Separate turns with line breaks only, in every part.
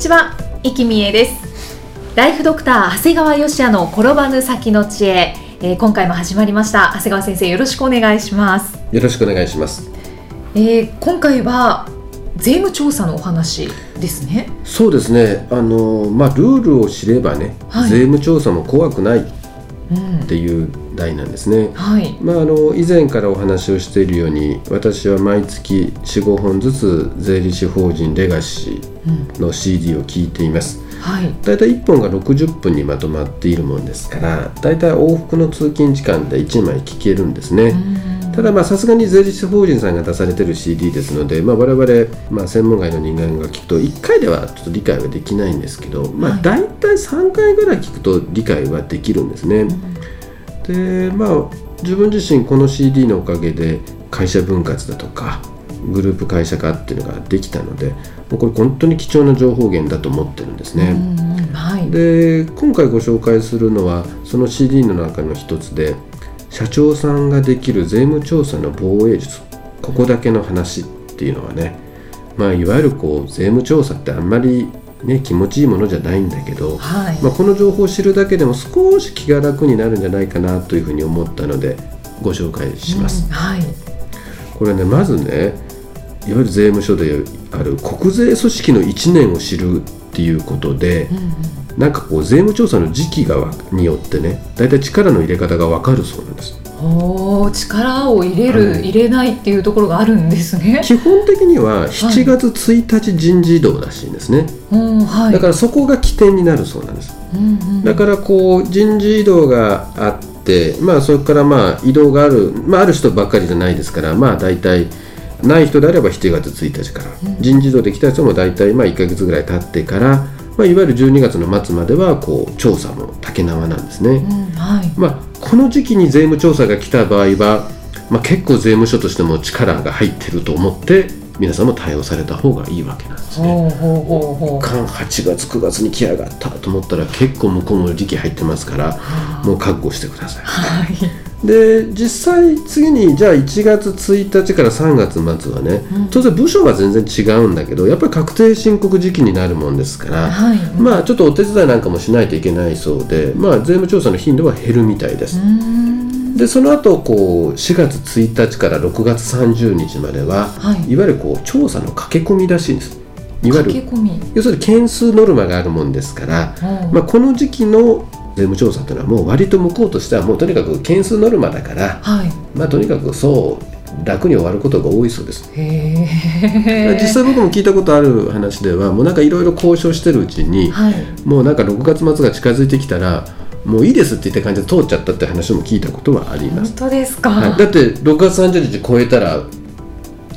にちは、生きみえですライフドクター長谷川芳也の転ばぬ先の知恵、えー今回も始まりました長谷川先生よろしくお願いします
よろしくお願いします。
えー今回は税務調査のお話ですね。
そうですね。あのまあルールを知ればね、
はい
税務調査も怖くないっ
うん、
ていう題なんですね。
はい。
まああの以前からお話をしているように、私は毎月4、5本ずつ税理士法人レガシ
うん、
ーの CD を聞いています。
はい。
だいたい1本が60分にまとまっているもんですから、だいたい往復の通勤時間で1枚聞けるんですね。
うん
ただまあさすがに税理士法人さんが出されてる CD ですので、まあ、我々、まあ、専門外の人間が聞くと1回ではちょっと理解はできないんですけど、まあ、
はい
大体3回ぐらい聞くと理解はできるんですね。でまあ自分自身この CD のおかげで会社分割だとかグループ会社化っていうのができたのでもうこれ本当に貴重な情報源だと思ってるんですね。
うんはい。
で今回ご紹介するのはその CD の中の一つで社長さんができる税務調査の防衛術ここだけの話っていうのはねまあいわゆるこう税務調査ってあんまりね気持ちいいものじゃないんだけど、
はい。
まあ、この情報を知るだけでも少し気が楽になるんじゃないかなというふうに思ったのでご紹介します。
うんはい。
これねまずねいわゆる税務署である国税組織の1年を知るっていうことで、
うんうん。
なんかこう税務調査の時期がわによってね大体力の入れ方がわかるそうなんです。
おー力を入れる、
はい
入れないっていうところがあるんですね。
基本的には7月1日人事異動らしいんですね、
うんはい。
だからそこが起点になるそうなんです。
うんうん。
だからこう人事異動があってまあそれからまあ移動がある、まあ、ある人ばっかりじゃないですからまあ大体ない人であれば7月1日から、人事異動できた人も大体まあ1ヶ月ぐらい経ってから、まあ、いわゆる12月の末まではこう調査も竹縄なんですね、
うんはい。
まあ、この時期に税務調査が来た場合は、まあ、結構税務署としても力が入ってると思って皆さんも対応された方がいいわけなんですね。間8月9月に来やがったと思ったら結構向こうも時期入ってますからもう覚悟してください。
はい。
で実際次にじゃあ1月1日から3月末はね、
うん
当然部署は全然違うんだけどやっぱり確定申告時期になるもんですから、
はい。
まあちょっとお手伝いなんかもしないといけないそうで、まあ、税務調査の頻度は減るみたいです。でその後こう4月1日から6月30日までは、
はい
い、わゆるこう調査の駆け込みらしいんですいわゆる
駆け込み。
要するに件数ノルマがあるもんですから、
うん
まあ、この時期の税務調査というのはもう割と向こうとしてはもうとにかく件数ノルマだから、
はい。
まあ、とにかくそう楽に終わることが多いそうです。実際僕も聞いたことある話ではもうなんかいろいろ交渉してるうちに、
はい。
もうなんか6月末が近づいてきたらもういいですって言った感じで通っちゃったって話も聞いたことはあります
本当ですか？
はい、だって6月30日超えたら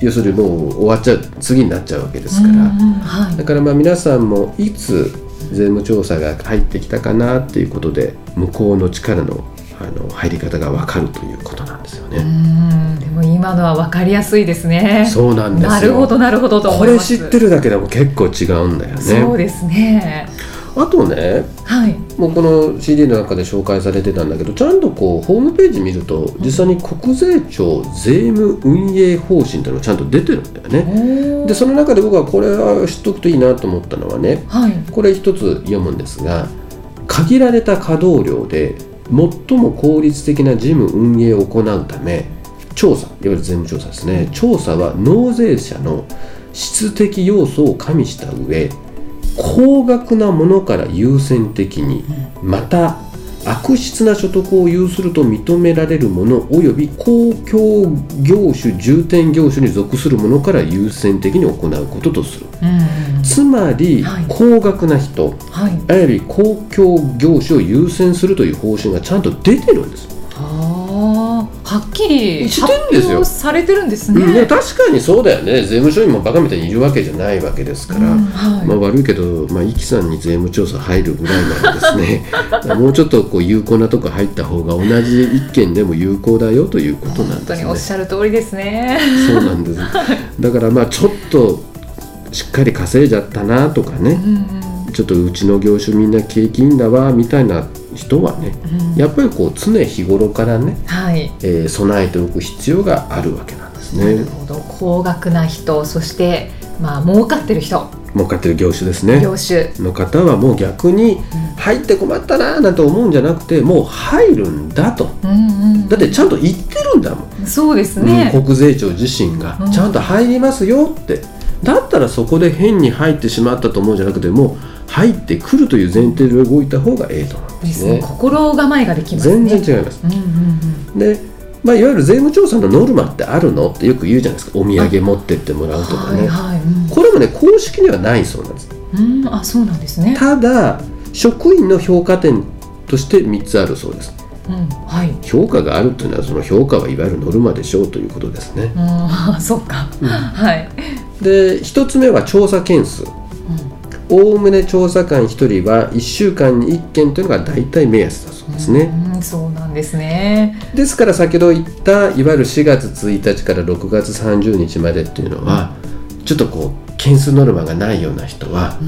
要するにもう終わっちゃう次になっちゃうわけですから、
はい
だからまあ皆さんもいつ税務調査が入ってきたかなっていうことで向こうの力のあの入り方が分かるということなんですよ
う
ね。
んでも今のは分かりやすいですね。
そうなんですよ
なるほどなるほどと
これ
思います。
知ってるだけでも結構違うんだよね。
そうですね。
あとね
はい。
もうこの CD の中で紹介されてたんだけどちゃんとこうホームページ見ると実際に国税庁税務運営方針というのがちゃんと出てるんだよね。でその中で僕はこれは知っとくといいなと思ったのはね
はい。
これ一つ読むんですが限られた稼働量で最も効率的な事務運営を行うため調査いわゆる税務調査ですね調査は納税者の質的要素を加味した上高額なものから優先的にまた悪質な所得を有すると認められるもの及び公共業種重点業種に属するものから優先的に行うこととする
うん。
つまり、
はい
高額な人
はい。
あるいは公共業種を優先するという方針がちゃんと出てるんです
ははっきり
してるんですよ。
発表されてるんですね。
うん、確かにそうだよね。税務署にもバカみたいにいるわけじゃないわけですから、
うんはい。
まあ、悪いけど、まあ、イキさんに税務調査入るぐらいならですね。もうちょっとこう有効なとこ入った方が同じ一件でも有効だよということなんですね。
おっしゃる通りですね。
そうなんです。だからまあちょっとしっかり稼いじゃったなとかね、ちょっとうちの業種みんな景気いいんだわみたいな人はね、やっぱりこう常日頃からね、
はい。
えー備えておく必要があるわけなんです
なる
ね
ほど。高額な人そしてまあ儲かってる人。
儲かってる業種ですね。
業種。
の方はもう逆に入って困ったななんて思うんじゃなくてもう入るんだと。
うんうん
だってちゃんと言ってるんだもん、
そうです
うん
ね。
国税庁自身が
うん。
ちゃんと入りますよって、だったらそこで変に入ってしまったと思うんじゃなくてもう入ってくるという前提で動いた方がええと思うんで
ですすね。
ね
心構えができます
全
ね。
然違います
うんうんうん。
で、まあ、いわゆる税務調査のノルマってあるのってよく言うじゃないですかお土産持ってってもらうとかね、
はいはい。うん
これもね公式にはないそうなんです
うん、あそうなんですね。
ただ職員の評価点として3つあるそうです
うん、はい。
評価があるというのはその評価はいわゆるノルマでしょうということですね
うん、あそうか。はい。
で1つ目は調査件数おおむね調査官1人は1週間に1件というのが大体目安だそうですね、
うん、そうなんですね。
ですから先ほど言ったいわゆる4月1日から6月30日までっていうのはちょっとこう件数ノルマがないような人は、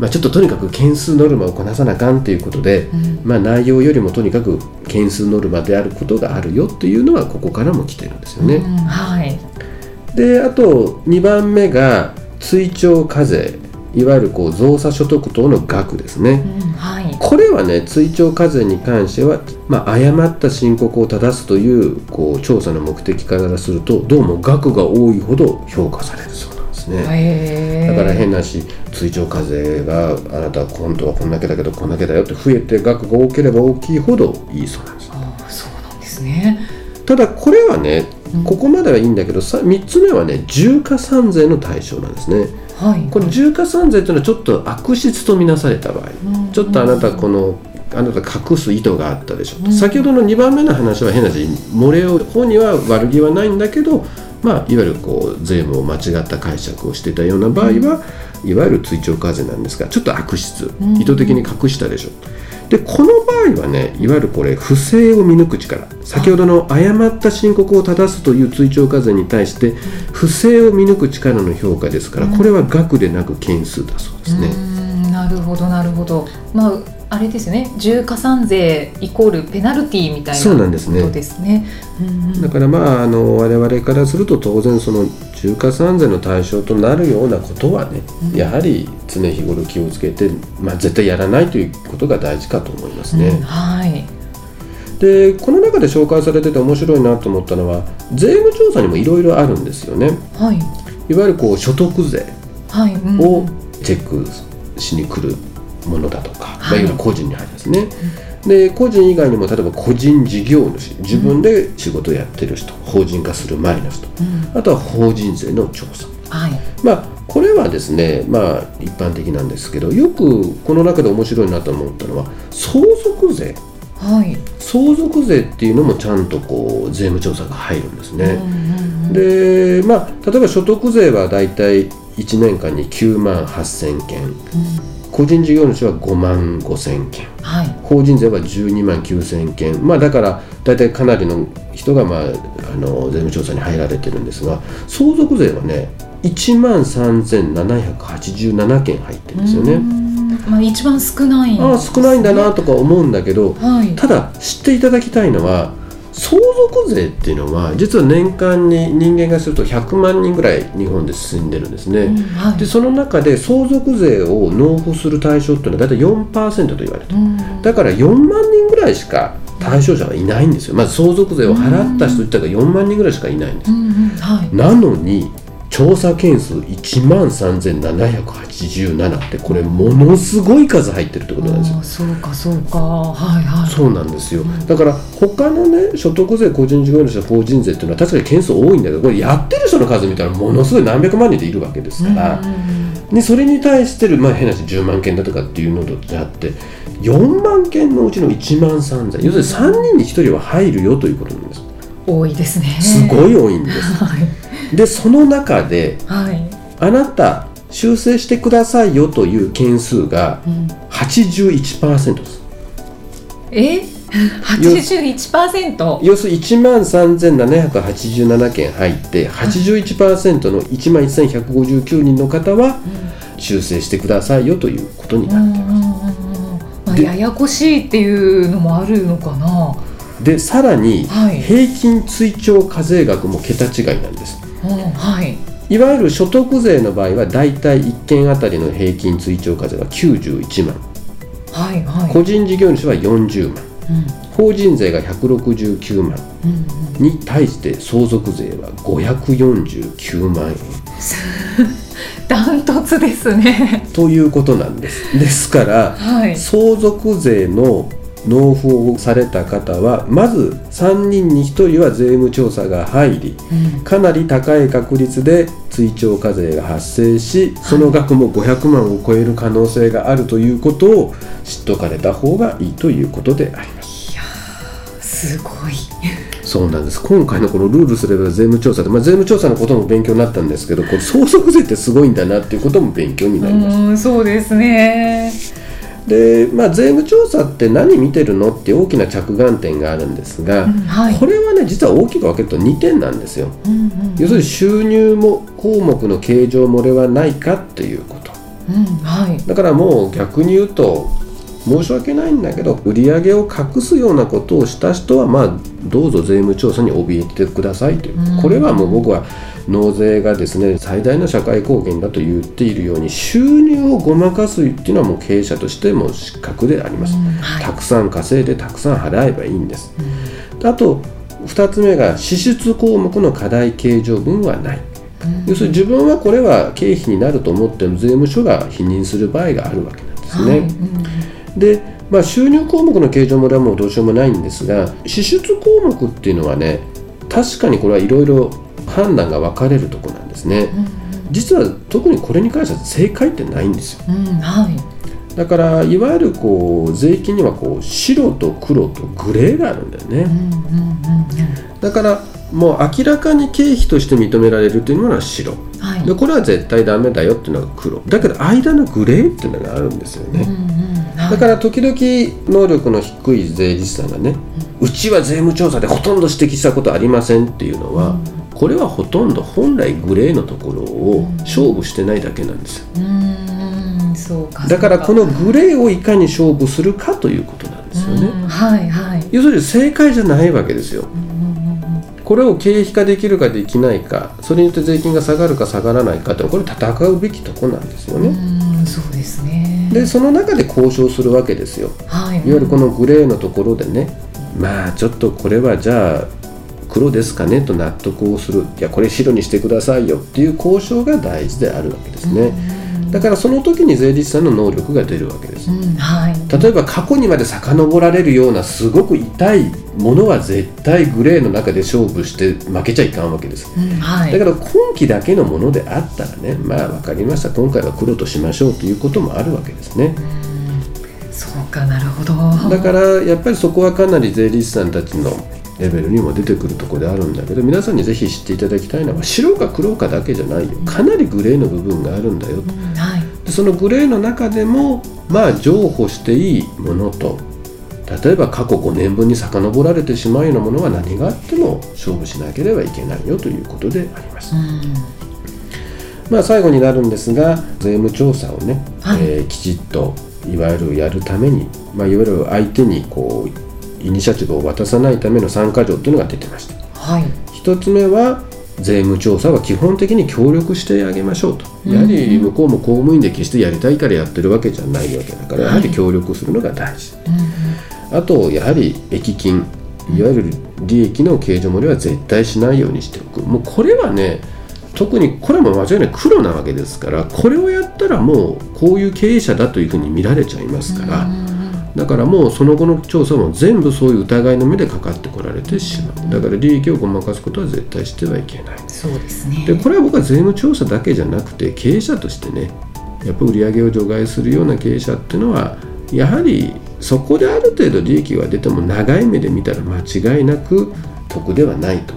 まあ、ちょっととにかく件数ノルマをこなさなあかんということで、まあ、内容よりもとにかく件数ノルマであることがあるよっていうのはここからも来てるんですよね。
うん、はい。
であと2番目が追徴課税いわゆるこう増差所得等の額ですね。
うん、はい。
これはね追徴課税に関しては、まあ、誤った申告を正すというこう調査の目的からするとどうも額が多いほど評価されるそうなんですね。だから変なし追徴課税があなた今度はこんだけだけどこんだけだよって増えて額が多ければ大きいほどいいそうなんです。
あそうなんですね。
ただこれはねここまではいいんだけどさ3つ目はね重加算税の対象なんですね。
はい。
これ重加算税というのはちょっと悪質とみなされた場合、
うん。
ちょっとあなたこのあなた隠す意図があったでしょ、
うん。
先ほどの2番目の話は変なし漏れを方には悪気はないんだけど、まあ、いわゆるこう税務を間違った解釈をしていたような場合は、いわゆる追徴課税なんですがちょっと悪質。
うん。
意図的に隠したでしょ、でこの場合はねいわゆるこれ不正を見抜く力先ほどの誤った申告を正すという追徴課税に対して不正を見抜く力の評価ですからこれは額でなく件数だそうですね。
うんなるほどなるほど。まああれですね。重加算税イコールペナルティーみたいな
そうなんですね
ことですね。うんうん
だからまああの我々からすると当然その重加算税の対象となるようなことはね、やはり常日頃気をつけて、まあ、絶対やらないということが大事かと思います
うん
ね。
はい。
でこの中で紹介されてて面白いなと思ったのは税務調査にもいろいろあるんですよね。
はい。
いわゆるこう所得税
はい。うん
をチェックしに来るものだとか、まあ、い
はい
わゆる個人に入りますね。で個人以外にも例えば個人事業主自分で仕事をやってる人、法人化する前の人
うん
あとは法人税の調査
はい。
まあこれはですねまあ一般的なんですけどよくこの中で面白いなと思ったのは相続税
はい。
相続税っていうのもちゃんとこう税務調査が入るんですね。
うんうんうん
でまあ例えば所得税はだいたい1年間に9万8000件個人事業主は5万5000件
はい。
法人税は12万9000件まあだから大体かなりの人が、まあ、あの税務調査に入られてるんですが相続税はね1万3787件入ってるんですよ
う
ね。
んまあ一番少ないね。
ああ少ないんだなとか思うんだけど
はい。
ただ知っていただきたいのは相続税っていうのは実は年間に人間がすると100万人ぐらい日本で進んでるんですね。
うんはい。
でその中で相続税を納付する対象っていうのは大体4%と言われてる。
うん。
だから4万人ぐらいしか対象者はいないんですよ。まず相続税を払った人言ったら4万人ぐらいしかいないんです。
うんうんはい。
なのに調査件数1万3787ってこれものすごい数入ってるってことなんですよ。
そうかそうか。はいはい。
そうなんですよ。だから他のね所得税個人事業主法人税っていうのは確かに件数多いんだけどこれやってる人の数見たらものすごい何百万人でいるわけですから、でそれに対してる、まあ、変な話10万件だとかっていうのであって4万件のうちの1万3000要するに3人に1人は入るよということなんです。
多いですね。
すごい多いんです。
はい、
でその中で
はい。
あなた修正してくださいよという件数が
うん、
81%です。
え？81%
要するに1万3787件入って81%の1万1159人の方は修正してくださいよということになる。
うんうんうんうん。まあ、
で
ややこしいっていうのもあるのかな、
でさらに
はい。
平均追徴課税額も桁違いなんです。
うん、はい。
いわゆる所得税の場合はだいたい1件あたりの平均追徴課税は91万。
はいはい。
個人事業主は40万。
うん。
法人税が169万。
うんうん。
に対して相続税は549万円。
ダントツですね。
ということなんです。ですから
はい。
相続税の納付をされた方はまず3人に1人は税務調査が入り
うん。
かなり高い確率で追徴課税が発生しその額も500万を超える可能性があるということを知っとかれた方がいいということであります。
いやーすごい。
そうなんです。今回のこのルールすれば税務調査で、まあ、税務調査のことも勉強になったんですけどこれ相続税ってすごいんだなっていうことも勉強になります。
うんそうですね
で、まあ、税務調査って何見てるのって大きな着眼点があるんですが、
うんはい。
これはね実は大きく分けると2点なんですよ。
うんうん
要するに収入も項目の計上漏れはないかっていうこと。
うんはい。
だからもう逆に言うと申し訳ないんだけど売上を隠すようなことをした人はまあどうぞ税務調査に怯えてくださいという、
うん。
これはもう僕は納税がですね最大の社会貢献だと言っているように収入をごまかすっていうのはもう経営者としても失格であります、
うん。はい。
たくさん稼いでたくさん払えばいいんです。
うん。
あと2つ目が支出項目の課題計上分はない。
うん。
要するに自分はこれは経費になると思っても税務署が否認する場合があるわけなんですね。
はい。うん。
で、まあ、収入項目の計上漏れはもうどうしようもないんですが支出項目っていうのはね確かにこれはいろいろ判断が分かれるところなんですね。実は特にこれに関しては正解ってないんですよ。
うんうんはい。
だからいわゆるこう税金にはこう白と黒とグレーがあるんだよね。
うんうんうんうん
だからもう明らかに経費として認められるというのは白。
はい。
でこれは絶対ダメだよっていうのが黒。だけど間のグレーっていうのがあるんですよね、
うんうんはい。
だから時々能力の低い税理士さんがね、うちは税務調査でほとんど指摘したことありませんっていうのは、これはほとんど本来グレーのところを勝負してないだけなんですよ。
う
だからこのグレーをいかに勝負するかということなんですよね、
うんはいはい。
要するに正解じゃないわけですよ。これを経費化できるかできないかそれによって税金が下がるか下がらないかってこれ戦うべきとこなんですよね、
うんそうですね。
でその中で交渉するわけですよ。
はい。
いわゆるこのグレーのところでね。まあちょっとこれはじゃあ黒ですかねと納得をする。いやこれ白にしてくださいよっていう交渉が大事であるわけですね。だからその時に税理士さんの能力が出るわけです。
うん。はい。
例えば過去にまで遡られるようなすごく痛いものは絶対グレーの中で勝負して負けちゃいかんわけです。
うん。はい。
だから今期だけのものであったらねまあ分かりました。今回は黒としましょうということもあるわけですね。
そうかなるほど。
だからやっぱりそこはかなり税理士さんたちのレベルにも出てくるところであるんだけど皆さんにぜひ知っていただきたいのは白か黒かだけじゃないよ。かなりグレーの部分があるんだよ
うんはい。
でそのグレーの中でもまあ譲歩していいものと例えば過去5年分に遡られてしまうようなものは何があっても勝負しなければいけないよということであります。
うん。
まあ、最後になるんですが税務調査をね、
はい。
えーきちっといわゆるやるために、まあ、いわゆる相手にこうイニシアチブを渡さないための参加条というのが出てました。
はい。
一つ目は税務調査は基本的に協力してあげましょうと。やはり向こうも公務員で決してやりたいからやってるわけじゃないわけだからやはり協力するのが大事、
うん
あとやはり益金いわゆる利益の計上漏れは絶対しないようにしておく。もうこれはね特にこれも間違いない黒なわけですからこれをやったらもうこういう経営者だというふうに見られちゃいますから、だからもうその後の調査も全部そういう疑いの目でかかってこられてしまう。だから利益をごまかすことは絶対してはいけない。
そうですね。
でこれは僕は税務調査だけじゃなくて経営者としてねやっぱ売上を除外するような経営者っていうのはやはりそこである程度利益が出ても長い目で見たら間違いなく得ではないと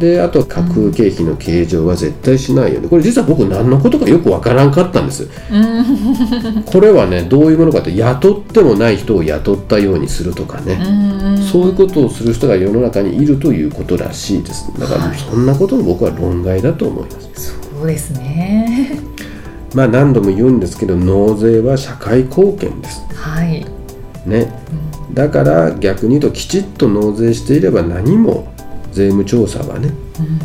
であと架空経費の計上は絶対しないようにこれ実は僕何のことかよくわからんかったんです。
うん
これはねどういうものかって雇ってもない人を雇ったようにするとかね、
うん
そういうことをする人が世の中にいるということらしいです。だから
はい。
そんなことも僕は論外だと思います。
そうですね。
まあ何度も言うんですけど納税は社会貢献です。
はい、
ね。だから逆に言うときちっと納税していれば何も税務調査はね、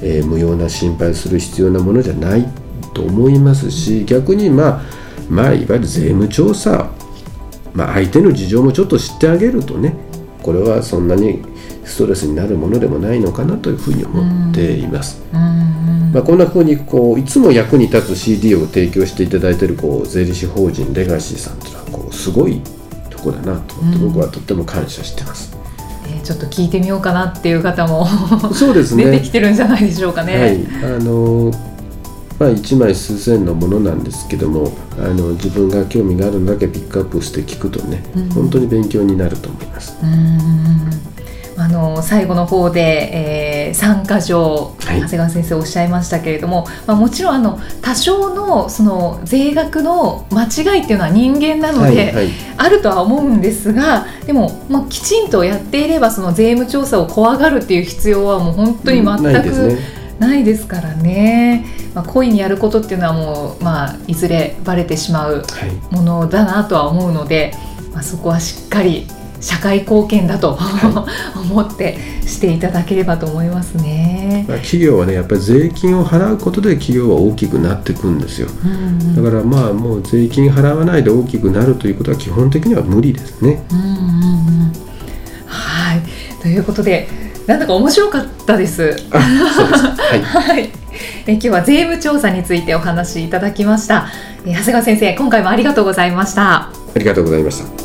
えー無用な心配する必要なものじゃないと思いますし逆にまあまあいわゆる税務調査、まあ、相手の事情もちょっと知ってあげるとねこれはそんなにストレスになるものでもないのかなというふうに思っています。
うん
まあ、こんなふうにこういつも役に立つ CD を提供していただいているこう税理士法人レガシーさんというのはこうすごいとこだなと思って僕はとっても感謝してます。
えーちょっと聞いてみようかなっていう方も
そうですね
出てきてるんじゃないでしょうかね。
はい、あのまあ、1枚数千のものなんですけどもあの自分が興味があるのだけピックアップして聞くとね、
うん
本当に勉強になると思います。
うんあの最後の方で、えー参加条、
はい。
長谷川先生おっしゃいましたけれども、まあ、もちろんあの多少のその税額の間違いっていうのは人間なので、
はいはい。
あるとは思うんですがでも、まあ、きちんとやっていればその税務調査を怖がるっていう必要はもう本当に全く
ないですね。
ないですからね、まあ、故意にやることっていうのはもう、まあ、いずれバレてしまう
はい。
ものだなとは思うので、まあ、そこはしっかり社会貢献だと、思ってしていただければと思いますね。
まあ、企業はねやっぱり税金を払うことで企業は大きくなっていくんですよ。
うんうん
だからまあもう税金払わないで大きくなるということは基本的には無理ですね。
うんうんうんはいということでなんだか面白かったです。
はい。
はい、え今日は税務調査についてお話しいただきました。え長谷川先生、今回もありがとうございました。
ありがとうございました。